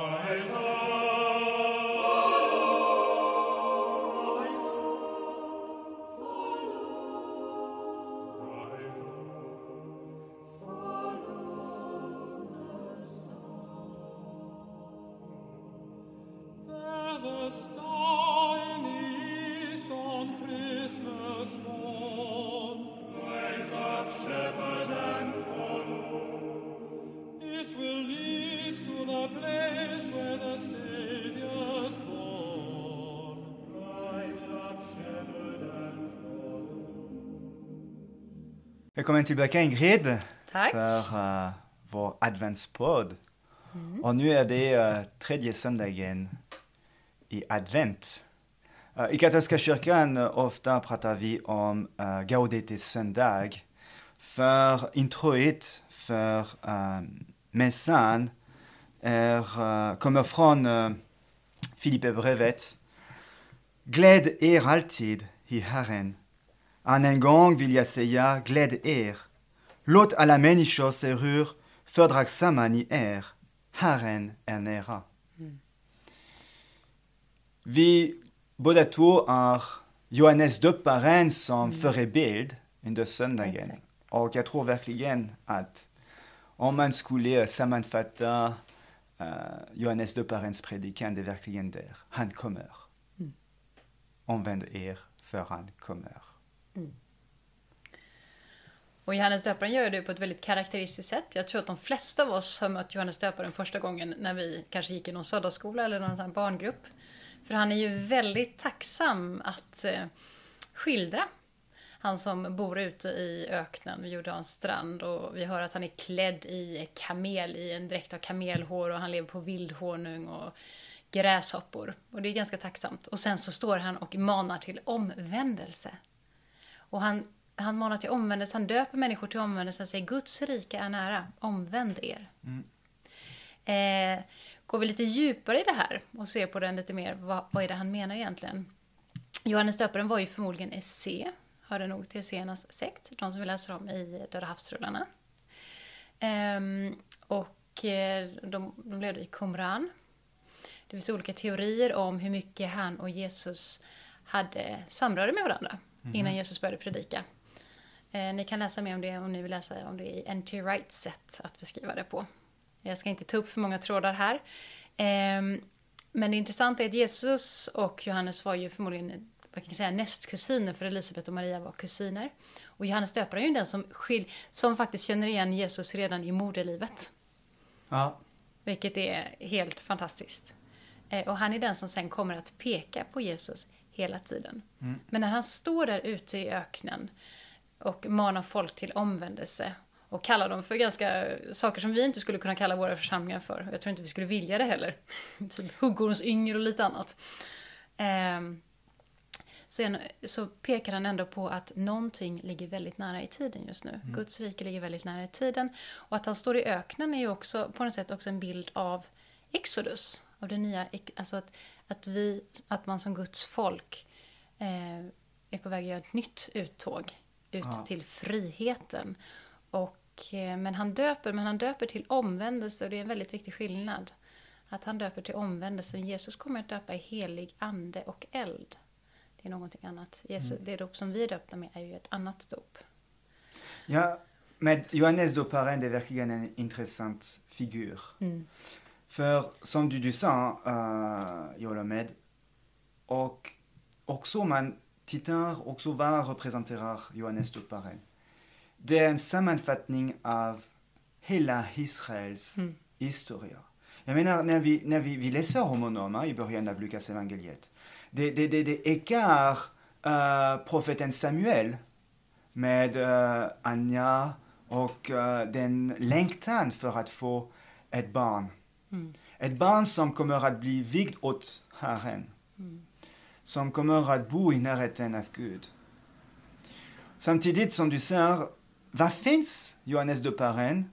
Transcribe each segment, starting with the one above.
Ae Välkommen tillbaka Ingrid Tack. för uh, vår adventspodd. Och nu är det uh, tredje söndagen i advent. Uh, I katolska kyrkan ofta pratar vi om uh, Gaudete söndag. För introit för uh, mässan är, uh, kommer från uh, Filipperbrevet. Gläd er alltid i Herren. Än en gång vill jag säga, gläd er. Låt alla människor se hur fördragsamma ni är. Herren är nära. Vi båda två har Johannes döparen som förebild under söndagen. Exakt. Och jag tror verkligen att om man skulle sammanfatta uh, Johannes döparens predikan, det är verkligen där. Han kommer. Omvänd er, för han kommer. Och Johannes döparen gör det på ett väldigt karaktäristiskt sätt. Jag tror att de flesta av oss har mött Johannes döparen första gången när vi kanske gick i någon söndagsskola eller någon sån barngrupp. För han är ju väldigt tacksam att eh, skildra. Han som bor ute i öknen vid Jordans strand och vi hör att han är klädd i kamel, i en dräkt av kamelhår och han lever på vildhonung och gräshoppor. Och det är ganska tacksamt. Och sen så står han och manar till omvändelse. Och han, han manar till omvändelse, han döper människor till omvändelse och säger Guds rike är nära, omvänd er. Eh, går vi lite djupare i det här och ser på den lite mer, vad, vad är det han menar egentligen? Johannes döparen var ju förmodligen esse, hörde nog till esséernas sekt, de som vi läser om i Döda havsrullarna. Ehm, och eh, de, de levde i Qumran. Det finns olika teorier om hur mycket han och Jesus hade samröre med varandra innan Jesus började predika. Eh, ni kan läsa mer om det om ni vill läsa om det i N.T. Wrights sätt att beskriva det på. Jag ska inte ta upp för många trådar här. Ehm, men det intressanta är att Jesus och Johannes var ju förmodligen vad kan jag säga, nästkusiner för Elisabet och Maria var kusiner. Och Johannes döparen är ju den som, skil, som faktiskt känner igen Jesus redan i moderlivet. Ja, Vilket är helt fantastiskt. Eh, Och han är den som sen kommer att peka på Jesus hela tiden. Men när han står där ute i öknen och manar folk till omvändelse och kallar dem för ganska saker som vi inte skulle kunna kalla våra församlingar för. Jag tror inte vi skulle vilja det heller. typ huggormsyngel och lite annat. Ehm, Sen så pekar han ändå på att någonting ligger väldigt nära i tiden just nu. Guds rike ligger väldigt nära i tiden. Och att han står i öknen är ju också på något sätt också en bild av Exodus. Av det nya, alltså att, att, vi, att man som Guds folk eh, är på väg att göra ett nytt uttåg ut Ja. till friheten. Och, eh, men, han döper, men han döper till omvändelse och det är en väldigt viktig skillnad. Att han döper till omvändelse. Jesus kommer att döpa i helig ande och eld. Det är någonting annat. Jesus, Det dop som vi är döpta med är ju ett annat dop. Ja, med Johannes döparen det är verkligen en intressant figur. För som du, du sa, uh, jag håller med. Och också man tittar också vad representerar Johannes döparen. Det är en sammanfattning av hela Israels historia. Jag menar, när vi, när vi, vi läser om honom eh, i början av Lukas evangeliet, det, det, det, det ekar uh, profeten Samuel med uh, Anja och uh, den längtan för att få ett barn. Ett barn som kommer att bli vigd åt Herren. Som kommer att bo i närheten av Gud. Samtidigt som du säger, vad finns Johannes döparen?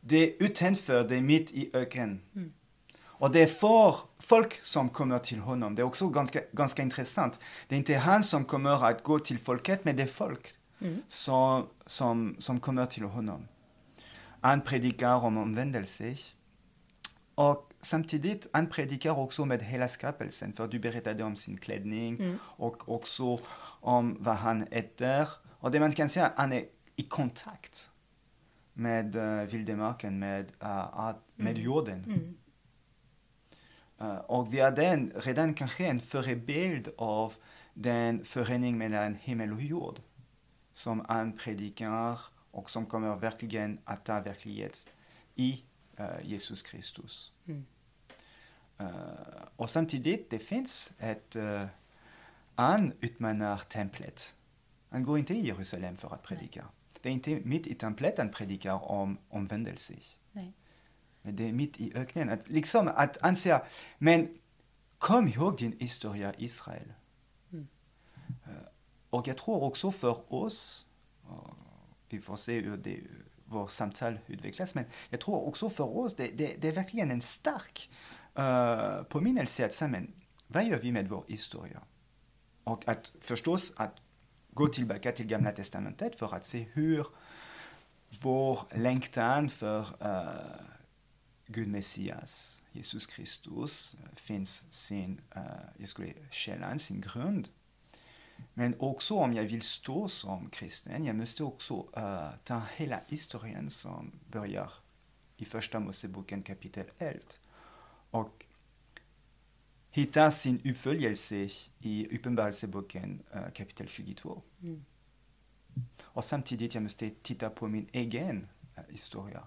Det är utanför, det är mitt i öken. Och det är för folk som kommer till honom. Det är också ganska, ganska intressant. Det är inte han som kommer att gå till folket, men det är folk som, som, som kommer till honom. Han predikar om omvändelse. Och samtidigt, han predikar också med hela skapelsen, för du berättade om sin klädning Mm. och också om vad han äter. Och det man kan säga, han är i kontakt med uh, vildmarken, med, uh, med Mm. jorden. Mm. Uh, och vi hade en, redan kanske en förebild av den förening mellan himmel och jord som han predikar och som kommer verkligen att ta verklighet i uh, Jesus Kristus. Mm. Uh, och samtidigt, det finns ett... Han utmanar templet. Han går inte i Jerusalem för att predika. Det är inte mitt i templet han predikar om omvändelse. Nej. Men det är mitt i öknen. Att, liksom att han säger, men kom ihåg din historia Israel. Mm. Eh, och jag tror också för oss, vi får se hur det, vårt samtal utvecklas, men jag tror också för oss, det, det, det är verkligen en stark uh, påminnelse att säga, men vad gör vi med vår historia? Och att förstås att gå tillbaka till Gamla Testamentet för att se hur vår längtan för uh, Gud Messias, Jesus Kristus, uh, finns sin, uh, jag skulle källan, sin grund. Men också om jag vill stå som kristen, jag måste också uh, ta hela historien som börjar i första Moseboken kapitel 11 och hitta sin uppföljelse i Uppenbarelseboken uh, kapitel 22. Mm. Och samtidigt jag måste titta på min egen uh, historia.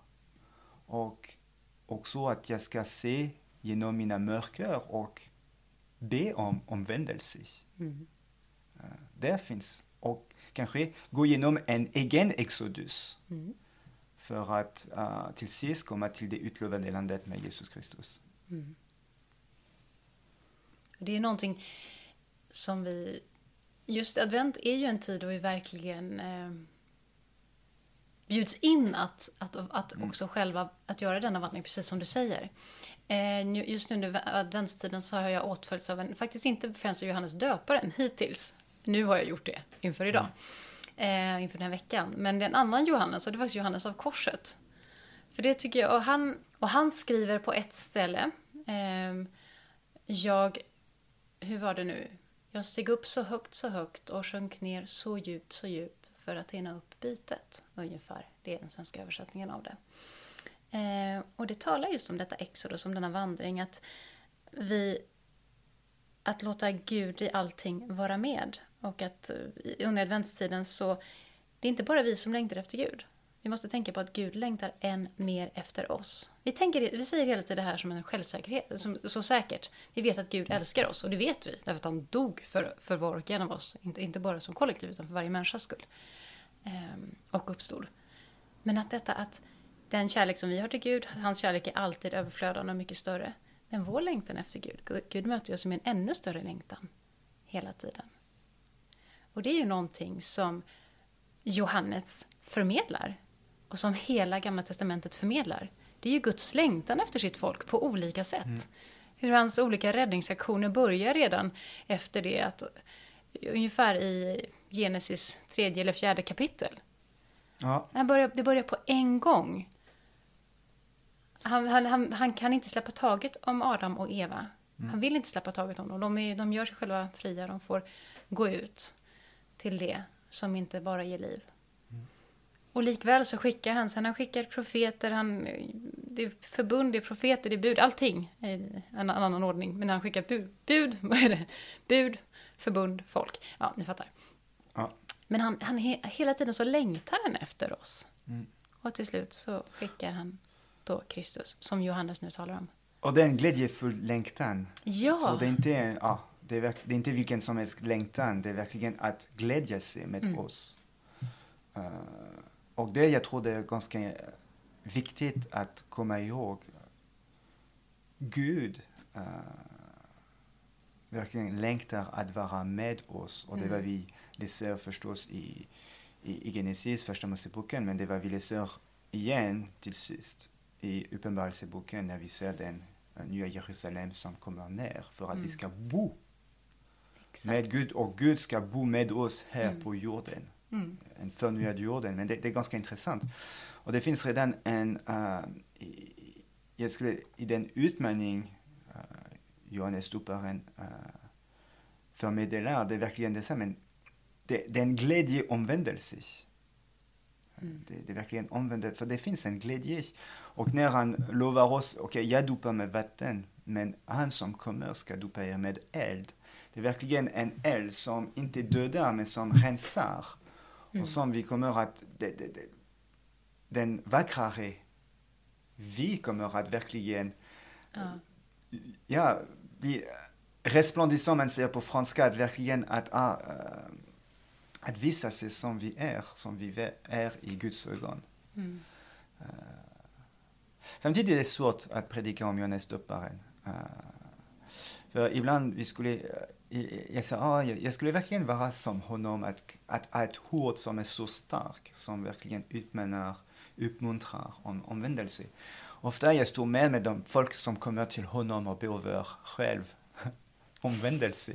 Och också att jag ska se genom mina mörker och be om omvändelse. Mm. Uh, där finns. Och kanske gå igenom en egen exodus Mm. för att uh, till sist komma till det utlovade landet med Jesus Kristus. Mm. Det är någonting som vi... Just advent är ju en tid då vi verkligen eh, bjuds in att, att, att också själva att göra denna vandring, precis som du säger. Eh, just nu under adventstiden så har jag åtföljts av en, faktiskt inte främst Johannes döparen hittills. Nu har jag gjort det inför idag, eh, inför den här veckan. Men det är en annan Johannes och det var Johannes av korset. För det tycker jag, och han, och han skriver på ett ställe, Eh, jag, hur var det nu? Jag steg upp så högt, så högt och sjönk ner så djupt, så djupt för att hinna upp bytet, ungefär. Det är den svenska översättningen av det. Eh, och det talar just om detta exodus, om denna vandring, att vi att låta Gud i allting vara med. Och att eh, i- under adventstiden så, det är inte bara vi som längtar efter Gud. Vi måste tänka på att Gud längtar än mer efter oss. Vi, tänker, vi säger hela tiden det här som en självsäkerhet, som, så säkert. Vi vet att Gud älskar oss och det vet vi, därför att han dog för, för var och en av oss. Inte, inte bara som kollektiv, utan för varje människas skull. Ehm, och uppstod. Men att detta att den kärlek som vi har till Gud, hans kärlek är alltid överflödande och mycket större. Men vår längtan efter Gud, Gud- Gud möter oss med en ännu större längtan hela tiden. Och det är ju någonting som Johannes förmedlar och som hela Gamla Testamentet förmedlar. Det är ju Guds längtan efter sitt folk på olika sätt. Hur hans olika räddningsaktioner börjar redan efter det att ungefär i Genesis tredje eller fjärde kapitel. Ja, Han börjar, det börjar på en gång. Han, han, han, han kan inte släppa taget om Adam och Eva. Han vill inte släppa taget om dem. De, är, de gör sig själva fria. De får gå ut till det som inte bara ger liv. Och likväl så skickar han, sen han skickar profeter, han, det är förbund, det är profeter, det är bud, allting i en annan ordning. Men han skickar bud, bud, vad är det? Bud, förbund, folk. Ja, ni fattar. ja. Men han, han he, hela tiden så längtar han efter oss. Mm. Och till slut så skickar han då Kristus, som Johannes nu talar om. Och det är en glädjefull längtan. Ja, Så det är inte, ja, det är, det är inte vilken som helst längtan, det är verkligen att glädja sig med Mm. oss. Uh, och det jag tror det är ganska viktigt att komma ihåg. Gud uh, verkligen längtar att vara med oss och det vad Mm. vi läser förstås i, i, i Genesis, första Moseboken, men det vad vi läser igen till sist i Uppenbarelseboken när vi ser den eh, nya Jerusalem som kommer ner för att vi Mm. ska bo exakt. med Gud och Gud ska bo med oss här Mm. på jorden. Mm. En förnyad jorden, men det, det är ganska intressant. Och det finns redan en, uh, i, jag skulle, i den utmaning uh, Johannes doparen uh, förmedlar, det är verkligen det men det, det är en glädje omvändelse. Mm. Det, det, är verkligen omvändelse, för det finns en glädje. Och när han lovar oss, okej, okay, jag dopar med vatten, men han som kommer ska dopa er med eld. Det är verkligen en eld som inte dödar, men som rensar. Mm. Och som vi kommer att, det, det, det, den vackrare vi kommer att verkligen, ja, ja bli resplendissant, man säger på franska, att verkligen att, ah, uh, att visa sig som vi är, som vi är i Guds ögon. Mm. Uh, samtidigt är det svårt att predika om Johannes döparen. Uh, för ibland vi skulle, eh, jag, sa, ah, jag, skulle verkligen vara som honom, att, att ha ett ord som är så starkt, som verkligen utmanar, uppmuntrar om omvändelse. Ofta jag står med med de folk som kommer till honom och behöver själv omvändelse.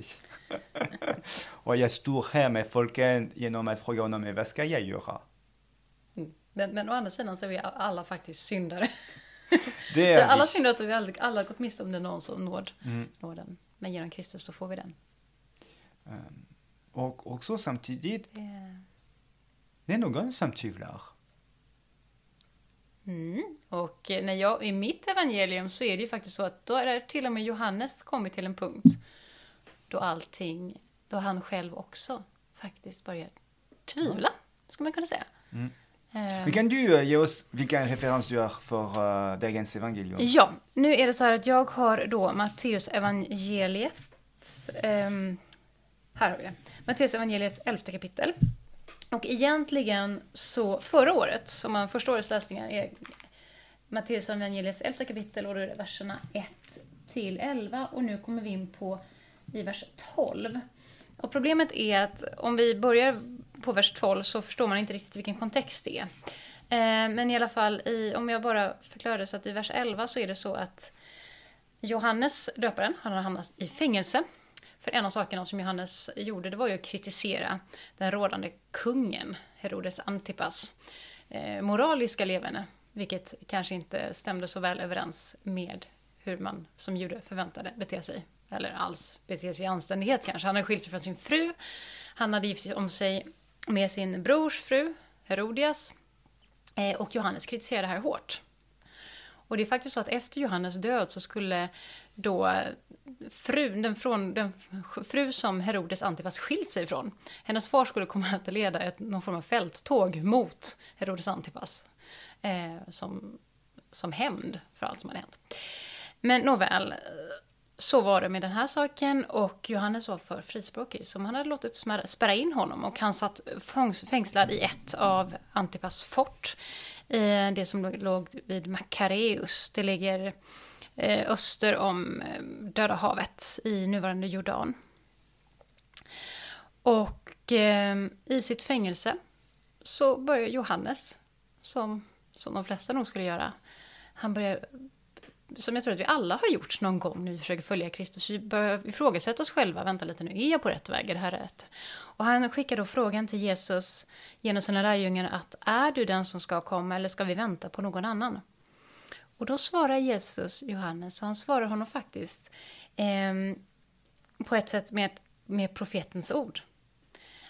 och jag står här med folken genom att fråga honom vad ska jag göra? Mm. Men, men å andra sidan så är vi alla faktiskt syndare. Det är alla syndare att vi aldrig, alla gått miste om den någon som nåd, mm. nåden. Men genom Kristus så får vi den. Um, och också samtidigt, det, det är någon som tvivlar. Mm. Och när jag, i mitt evangelium så är det ju faktiskt så att då är till och med Johannes kommit till en punkt då allting, då han själv också faktiskt börjar tvivla, skulle man kunna säga. Mm. Um, kan du ge oss vilken referens du har för uh, dagens evangelium? Ja, nu är det så här att jag har då Matteus evangeliet. Um, här har vi det. Matteus evangeliets elfte kapitel. Och egentligen så förra året, om man första årets läsningar är Matteus evangeliets elfte kapitel och då är det verserna 1 till 11 och nu kommer vi in på i vers 12. Och problemet är att om vi börjar på vers 12 så förstår man inte riktigt vilken kontext det är. Eh, men i alla fall, i, om jag bara förklarar det så att i vers 11 så är det så att Johannes döparen, han har hamnat i fängelse. För en av sakerna som Johannes gjorde det var ju att kritisera den rådande kungen, Herodes Antipas, eh, moraliska leverne. Vilket kanske inte stämde så väl överens med hur man som jude förväntade bete sig eller alls bete sig i anständighet kanske. Han hade skilt sig från sin fru. Han hade gift om sig med sin brors fru, Herodias. Eh, och Johannes kritiserar det här hårt. Och det är faktiskt så att efter Johannes död så skulle då frun, den, från, den fru som Herodes Antipas skilt sig ifrån, hennes far skulle komma att leda ett, någon form av fälttåg mot Herodes Antipas. Eh, som, som hämnd för allt som hade hänt. Men nåväl, så var det med den här saken och Johannes var för frispråkig så man hade låtit spärra in honom och han satt fängslad i ett av Antipas fort. Eh, det som låg vid Makareus. Det ligger eh, öster om eh, Döda havet i nuvarande Jordan. Och i sitt fängelse så börjar Johannes, som, som de flesta nog skulle göra, han börjar som jag tror att vi alla har gjort någon gång när vi försöker följa Kristus. Vi börjar ifrågasätta oss själva. Vänta lite nu, är jag på rätt väg? Är det här rätt? Och han skickar då frågan till Jesus genom sina lärjungar att är du den som ska komma eller ska vi vänta på någon annan? Och då svarar Jesus Johannes, och han svarar honom faktiskt eh, på ett sätt med, med profetens ord.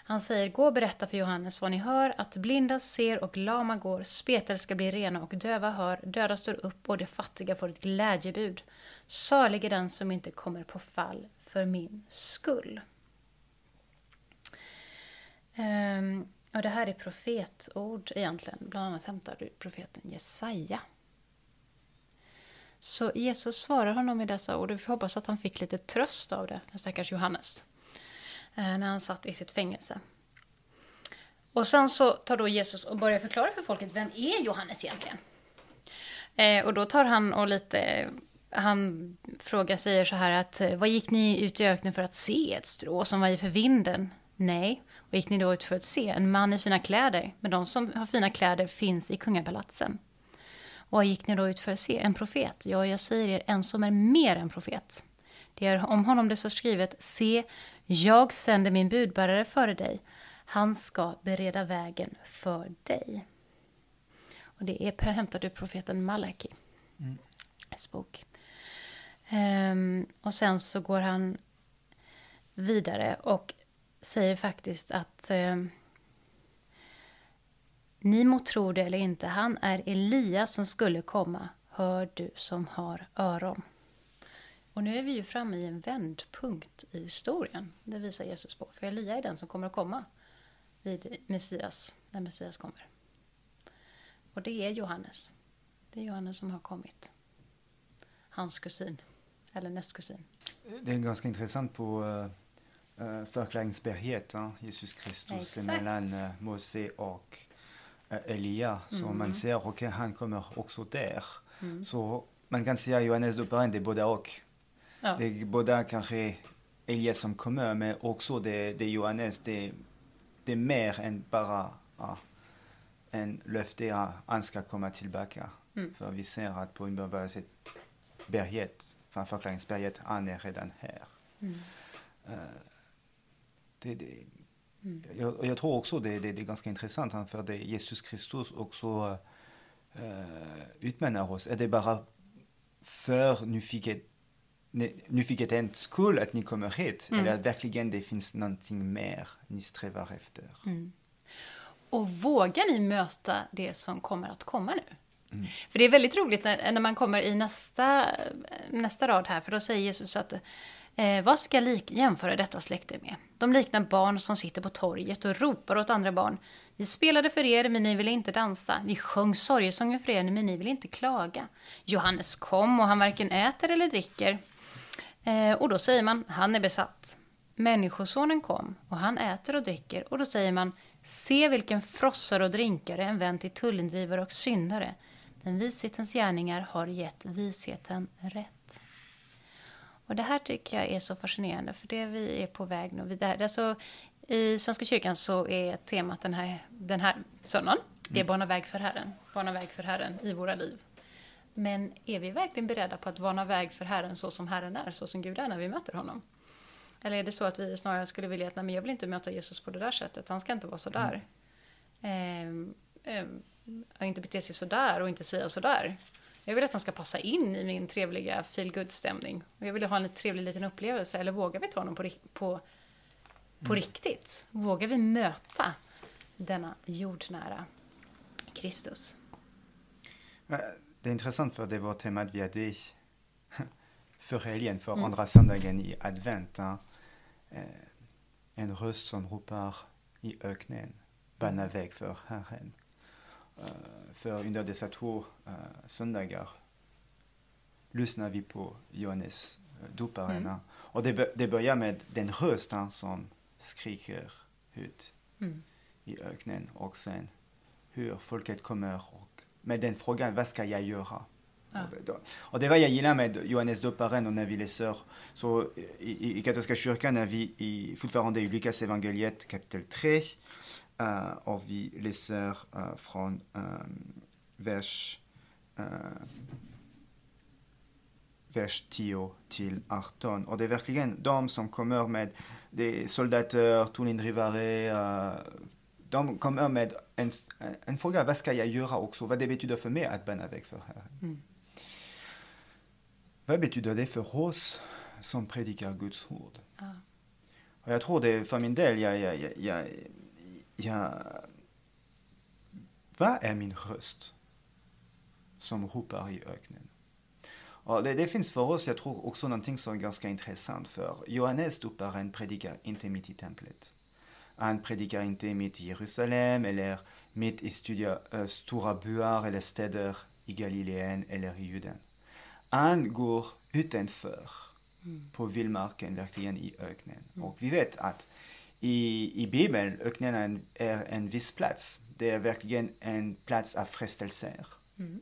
Han säger, gå och berätta för Johannes vad ni hör, att blinda ser och lama går, spetälska blir rena och döva hör, döda står upp och de fattiga får ett glädjebud. Salig är den som inte kommer på fall för min skull. Um, och det här är profetord egentligen, bland annat hämtar du profeten Jesaja. Så Jesus svarar honom i dessa ord och vi hoppas att han fick lite tröst av det, den stackars Johannes. Eh, när han satt i sitt fängelse. Och sen så tar då Jesus och börjar förklara för folket, vem är Johannes egentligen? Eh, och då tar han och lite, han frågar, säger så här att, eh, vad gick ni ut i öknen för att se? Ett strå som var i för vinden? Nej. Vad gick ni då ut för att se? En man i fina kläder. Men de som har fina kläder finns i kungapalatsen. Vad gick ni då ut för att se? En profet? Ja, jag säger er, en som är mer än profet. Det är om honom det står skrivet, se, jag sänder min budbärare före dig. Han ska bereda vägen för dig. Och det är hämtat ur profeten Malaki. Mm. bok. Um, och sen så går han vidare och säger faktiskt att um, ni må tro det eller inte, han är Elias som skulle komma. Hör du som har öron. Och nu är vi ju framme i en vändpunkt i historien. Det visar Jesus på. För Elia är den som kommer att komma vid Messias, när Messias kommer. Och det är Johannes. Det är Johannes som har kommit. Hans kusin, eller nästkusin. Det är ganska intressant på uh, förklaringsberget, uh, Jesus Kristus mellan uh, Mose och uh, Elia. Så mm. man ser, okej, okay, han kommer också där. Mm. Så man kan säga Johannes döparen, det är både och. Ja. Det är både kanske Elias som kommer, men också det, det Johannes. Det, det är mer än bara ja, en löfte att han ska komma tillbaka. Mm. För vi ser att på Inberberget berget, förklaringsberget, han är redan här. Mm. Uh, det, det, mm. jag, jag, tror också det, det, det är ganska intressant, för det Jesus Kristus också uh, utmanar oss. Är det bara för nyfiket, nyfikenhetens skull att ni kommer hit? Mm. Eller att verkligen det finns någonting mer ni strävar efter? Mm. Och vågar ni möta det som kommer att komma nu? Mm. För det är väldigt roligt när, när man kommer i nästa, nästa rad här, för då säger Jesus att eh, vad ska lik, jämföra detta släkte med? De liknar barn som sitter på torget och ropar åt andra barn. Vi spelade för er, men ni ville inte dansa. Vi sjöng sorgesånger för er, men ni ville inte klaga. Johannes kom och han varken äter eller dricker. Eh, och då säger man, han är besatt. Människosonen kom och han äter och dricker och då säger man, se vilken frossare och drinkare, en vän till tullindrivare och syndare. Men vishetens gärningar har gett visheten rätt. Och det här tycker jag är så fascinerande, för det vi är på väg nu vidare. Alltså, I Svenska kyrkan så är temat den här, den här söndagen, det är mm. bana väg för Herren. Bana väg för Herren i våra liv. Men är vi verkligen beredda på att bana väg för Herren så som Herren är, så som Gud är när vi möter honom? Eller är det så att vi snarare skulle vilja att nej, men jag vill inte möta Jesus på det där sättet, han ska inte vara så där. Mm. Eh, eh, inte bete sig sådär och inte säga sådär. Jag vill att han ska passa in i min trevliga feel stämning Och jag vill ha en trevlig liten upplevelse. Eller vågar vi ta honom på, på, på mm. riktigt? Vågar vi möta denna jordnära Kristus? Det är intressant för det var temat vi hade för helgen, för mm. andra söndagen i advent. Eh, en röst som ropar i öknen, bana väg för Herren. Eh, för under dessa två eh, söndagar lyssnar vi på Johannes eh, doparen. Mm. Och det, det börjar med den rösten som skriker ut mm. i öknen och sen hur folket kommer och med den frågan, vad ska jag göra? Och, det, och det var jag gillar med Johannes doparen och när vi läser så i, i katolska kyrkan är vi i, fortfarande i Lukas evangeliet kapitel 3 uh, och vi läser uh, från um, vers, uh, vers 10 till 18. Och det är verkligen de som kommer med det soldater, tullindrivare, uh, de kommer med en, en fråga, vad ska jag göra också? Vad det betyder för mig att bana väg för Herren. Mm. Vad betyder det för oss som predikar Guds ord? Ah. Och jag tror det för min del, jag, jag, jag, jag ja, vad är min röst som ropar i öknen? Och det, det, finns för oss, jag tror, också någonting som är ganska intressant. För Johannes doparen predikar inte mitt i templet. Han predikar inte mitt i Jerusalem eller mitt i studia, äh, stora byar eller städer i Galileen eller i Juden. Han går utanför mm. på vildmarken, verkligen i öknen. Mm. Och vi vet att i, i Bibeln, öknen är en, är en viss plats. Det är verkligen en plats av frestelser. Mm.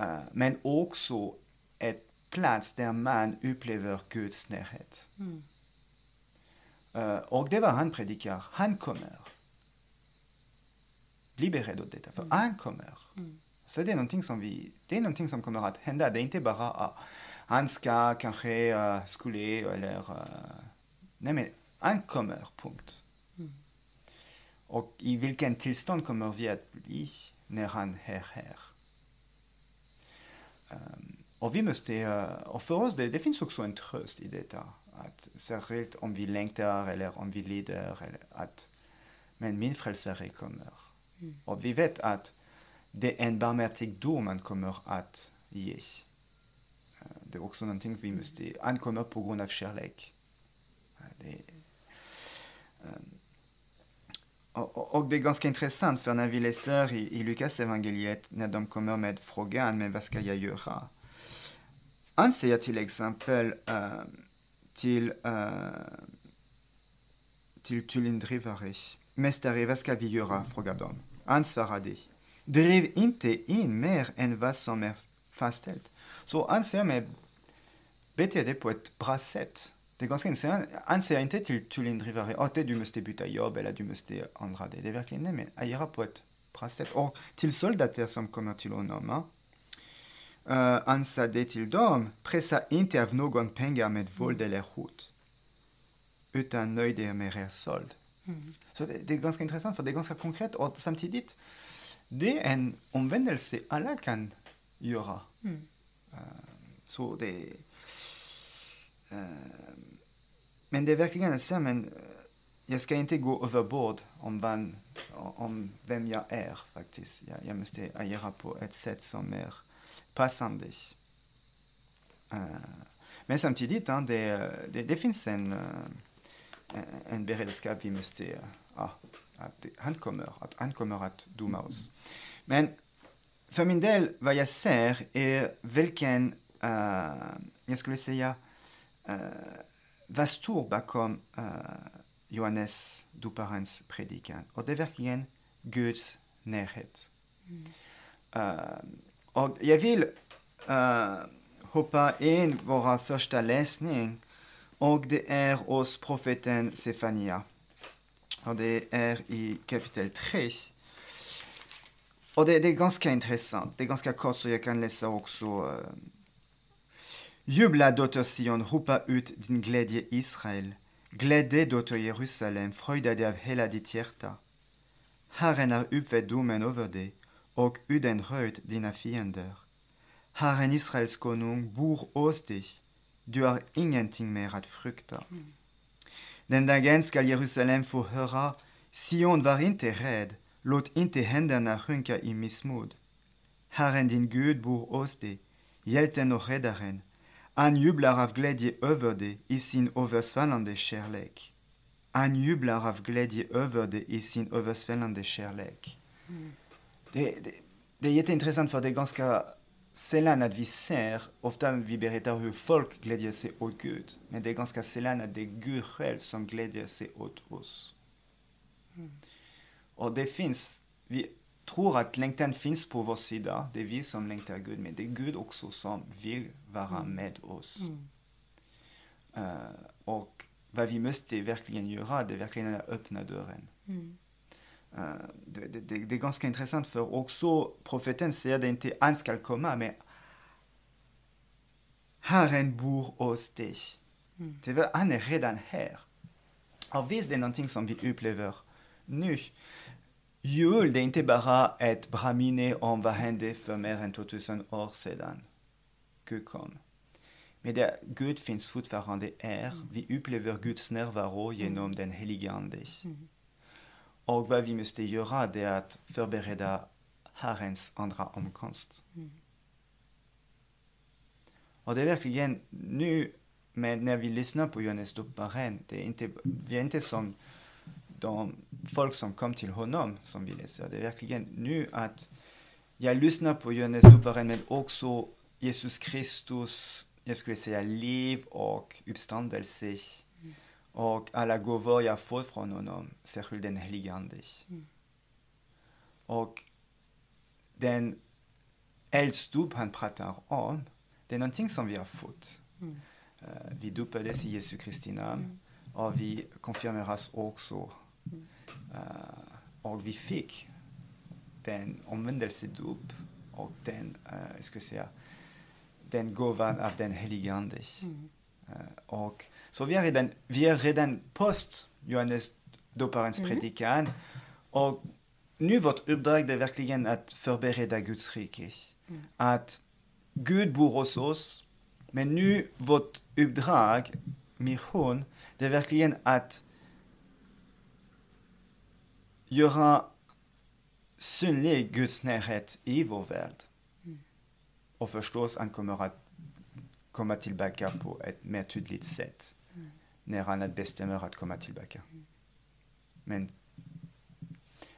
Uh, men också en plats där man upplever Guds närhet. Mm. Uh, och det var han predikar. Han kommer. Bli beredd åt detta, för mm. han kommer. Mm. Så det är någonting som vi, det är någonting som kommer att hända. Det är inte bara uh, han ska kanske uh, skulle eller uh, nej men han kommer, punkt. Mm. Och i vilken tillstånd kommer vi att bli när han är här? Um, och vi måste, uh, och för oss det, det finns också en tröst i detta. Att särskilt om vi längtar eller om vi lider, eller att, men min frälsare kommer. Mm. Och vi vet att det är en barmhärtig dom man kommer att ge. Uh, det är också någonting vi måste ankomma på grund av kärlek. Uh, det, um, och, och, det är ganska intressant för när vi läser i, i Lukas evangeliet när de kommer med frågan men vad ska jag göra? Han säger till exempel uh, till, uh, till tullindrivare Mästare, vad ska vi göra? frågar de. Han svarade Driv inte in mer än vad som är fastställt. Så han säger mig bete dig på ett bra sätt. Det är ganska intressant. Han säger inte till tullindrivare att du måste byta jobb eller du måste ändra det. Det är verkligen det, men att göra på ett bra sätt. Och till soldater som kommer till honom, uh, han sa det till dem, pressa inte av någon pengar med våld eller hot, utan nöj er med er såld. Mm. Så det, det, är ganska intressant, för det är ganska konkret och samtidigt, det är en omvändelse alla kan göra. Mm. Uh, så det uh, men det är verkligen så, men eh, jag ska inte gå överbord om, van, om vem jag är faktiskt. Jag, jag måste agera på ett sätt som är passande. Uh, men samtidigt, det, det, det, finns en, uh, en beredskap vi måste, uh, att han kommer, att han kommer att doma oss. Men för min del, vad jag ser är vilken, jag skulle säga, bakom uh, Johannes doparens predikan. Och det är verkligen Guds närhet. Mm. Uh, och jag vill uh, hoppa in vår första läsning och det är hos profeten Sefania. Och det är i kapitel 3. Och det, det, är ganska intressant. Det är ganska kort så jag kan läsa också uh, Jubla, dotter Sion, ropa ut din glädje Israel. Glädje, dotter Jerusalem, fröjda dig av hela ditt hjärta. Herren har upphävt domen över dig och udenröjt dina fiender. Herren Israels konung bor hos dig. Du har ingenting mer att frukta. Den dagen skall Jerusalem få höra Sion var inte rädd, låt inte händerna sjunka i missmod. Herren din Gud bor hos dig, hjälten och räddaren, han jublar av glädje över dig i sin översvallande kärlek. Han jublar av glädje över dig i sin översvallande kärlek. Mm. Det, det, det är jätteintressant för det är ganska sällan att vi ser, ofta vi berättar hur folk glädjer sig åt Gud, men det är ganska sällan att det är Gud själv som glädjer sig åt oss. Mm. Och det finns, vi tror att längtan finns på vår sida, det är vi som längtar Gud, men det är Gud också som vill vara mm. med oss. Mm. Uh, och vad vi måste verkligen göra, det är verkligen att öppna dörren. Det, det, det, det, är ganska intressant för också profeten säger det inte, han ska komma, men Herren bor hos dig. Mm. Det han är redan här. Och visst, det är någonting som vi upplever nu. Jul, det är inte bara ett bra minne om vad hände för mer än 2000 år sedan. Gud kom. Men det, Gud finns fortfarande här. Mm. Vi upplever Guds närvaro genom mm. den helige Ande. Mm. Och vad vi måste göra det är att förbereda Herrens andra omkomst. Mm. Och det är verkligen nu, men när vi lyssnar på Johannes doparen, det är inte, vi är inte som de folk som kom till honom som vi läser. Det är verkligen nu att jag lyssnar på Johannes doparen men också Jesus Kristus, jag skulle säga liv och uppståndelse. Och alla gåvor jag fått från honom, särskilt den helige Ande. Mm. Och den eldsdop han pratar om, det är någonting som vi har fått. Mm. Uh, vi dopades i Jesu Kristi namn mm. och vi konfirmeras också. Uh, och vi fick den omvändelsedop och den, uh, jag ska säga, den gåvan av den helige Ande. Mm. Uh, och, så vi är redan, vi är redan post Johannes doparens mm. predikan. Och nu vårt uppdrag är verkligen att förbereda Guds rike. Mm. Att Gud bor hos oss, men nu vårt uppdrag, mission, det är verkligen att göra synlig Guds närhet i vår värld. Och förstås, han kommer att komma tillbaka på ett mer tydligt sätt när han bestämmer att komma tillbaka. Men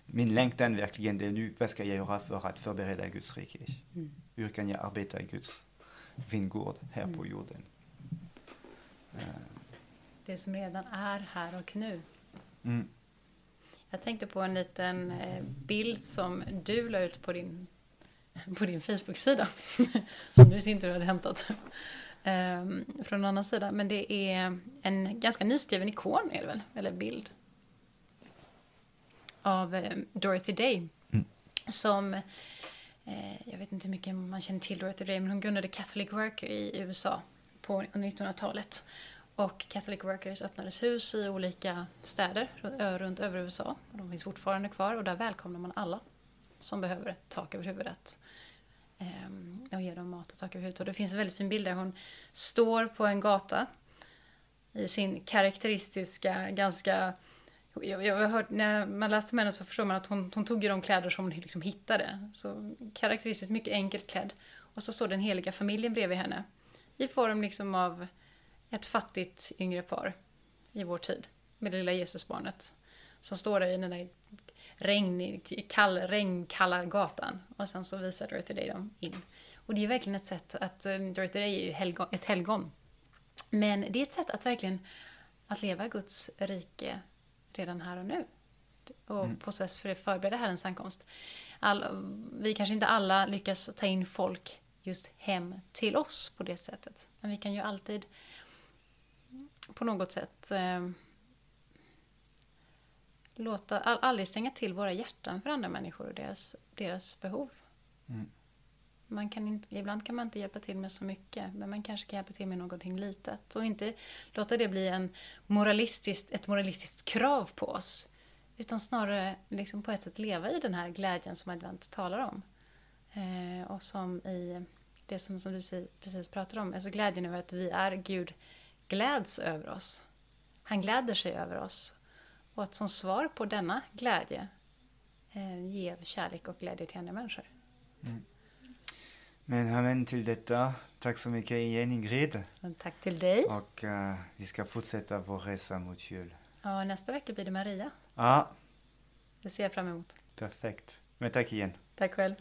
min längtan verkligen det är nu, vad ska jag göra för att förbereda Guds rike? Mm. Hur kan jag arbeta i Guds vingård här på jorden? Eh, Det som redan är här och nu. Mm. Jag tänkte på en liten eh, bild som du la ut på din, på din Facebook-sida. som du i sin tur hade hämtat från en annan sida. Men det är en ganska nyskriven ikon, är det väl? Eller bild. Av eh, Dorothy Day. Mm. Som, eh, jag vet inte hur mycket man känner till Dorothy Day, men hon grundade Catholic Worker i USA på under 1900-talet. Och Catholic Workers öppnades hus i olika städer ru- runt över USA. De finns fortfarande kvar och där välkomnar man alla som behöver tak över huvudet. Ehm, och ger dem mat och tak över huvudet. Och det finns en väldigt fin bild där hon står på en gata i sin karaktäristiska, ganska... Jag, jag har hört, när man läste om henne så förstår man att hon, hon tog ju de kläder som hon liksom hittade. Så karaktäristiskt mycket enkelt klädd. Och så står den heliga familjen bredvid henne. I form liksom av ett fattigt yngre par i vår tid med det lilla Jesusbarnet som står där i den där regn, kall, regnkalla gatan och sen så visar Dorothy Day dem in. Och det är verkligen ett sätt att, um, Dorothy Day är ju helgon, ett helgon. Men det är ett sätt att verkligen att leva Guds rike redan här och nu. Och på så sätt för förbereda Herrens ankomst. All, vi kanske inte alla lyckas ta in folk just hem till oss på det sättet. Men vi kan ju alltid på något sätt eh, låta, aldrig stänga till våra hjärtan för andra människor och deras, deras behov. Mm. Man kan inte, ibland kan man inte hjälpa till med så mycket, men man kanske kan hjälpa till med någonting litet. Och inte låta det bli en moralistiskt, ett moralistiskt krav på oss. Utan snarare liksom på ett sätt leva i den här glädjen som advent talar om. Eh, och som i det som, som du precis pratade om, alltså glädjen över att vi är Gud gläds över oss. Han gläder sig över oss. Och att som svar på denna glädje eh, ge kärlek och glädje till andra människor. Men amen till detta. Tack så mycket igen Ingrid. Men tack till dig. Och eh, vi ska fortsätta vår resa mot jul. Ja, nästa vecka blir det Maria. Ja, Det ser jag fram emot. perfekt. Men tack igen. Tack själv.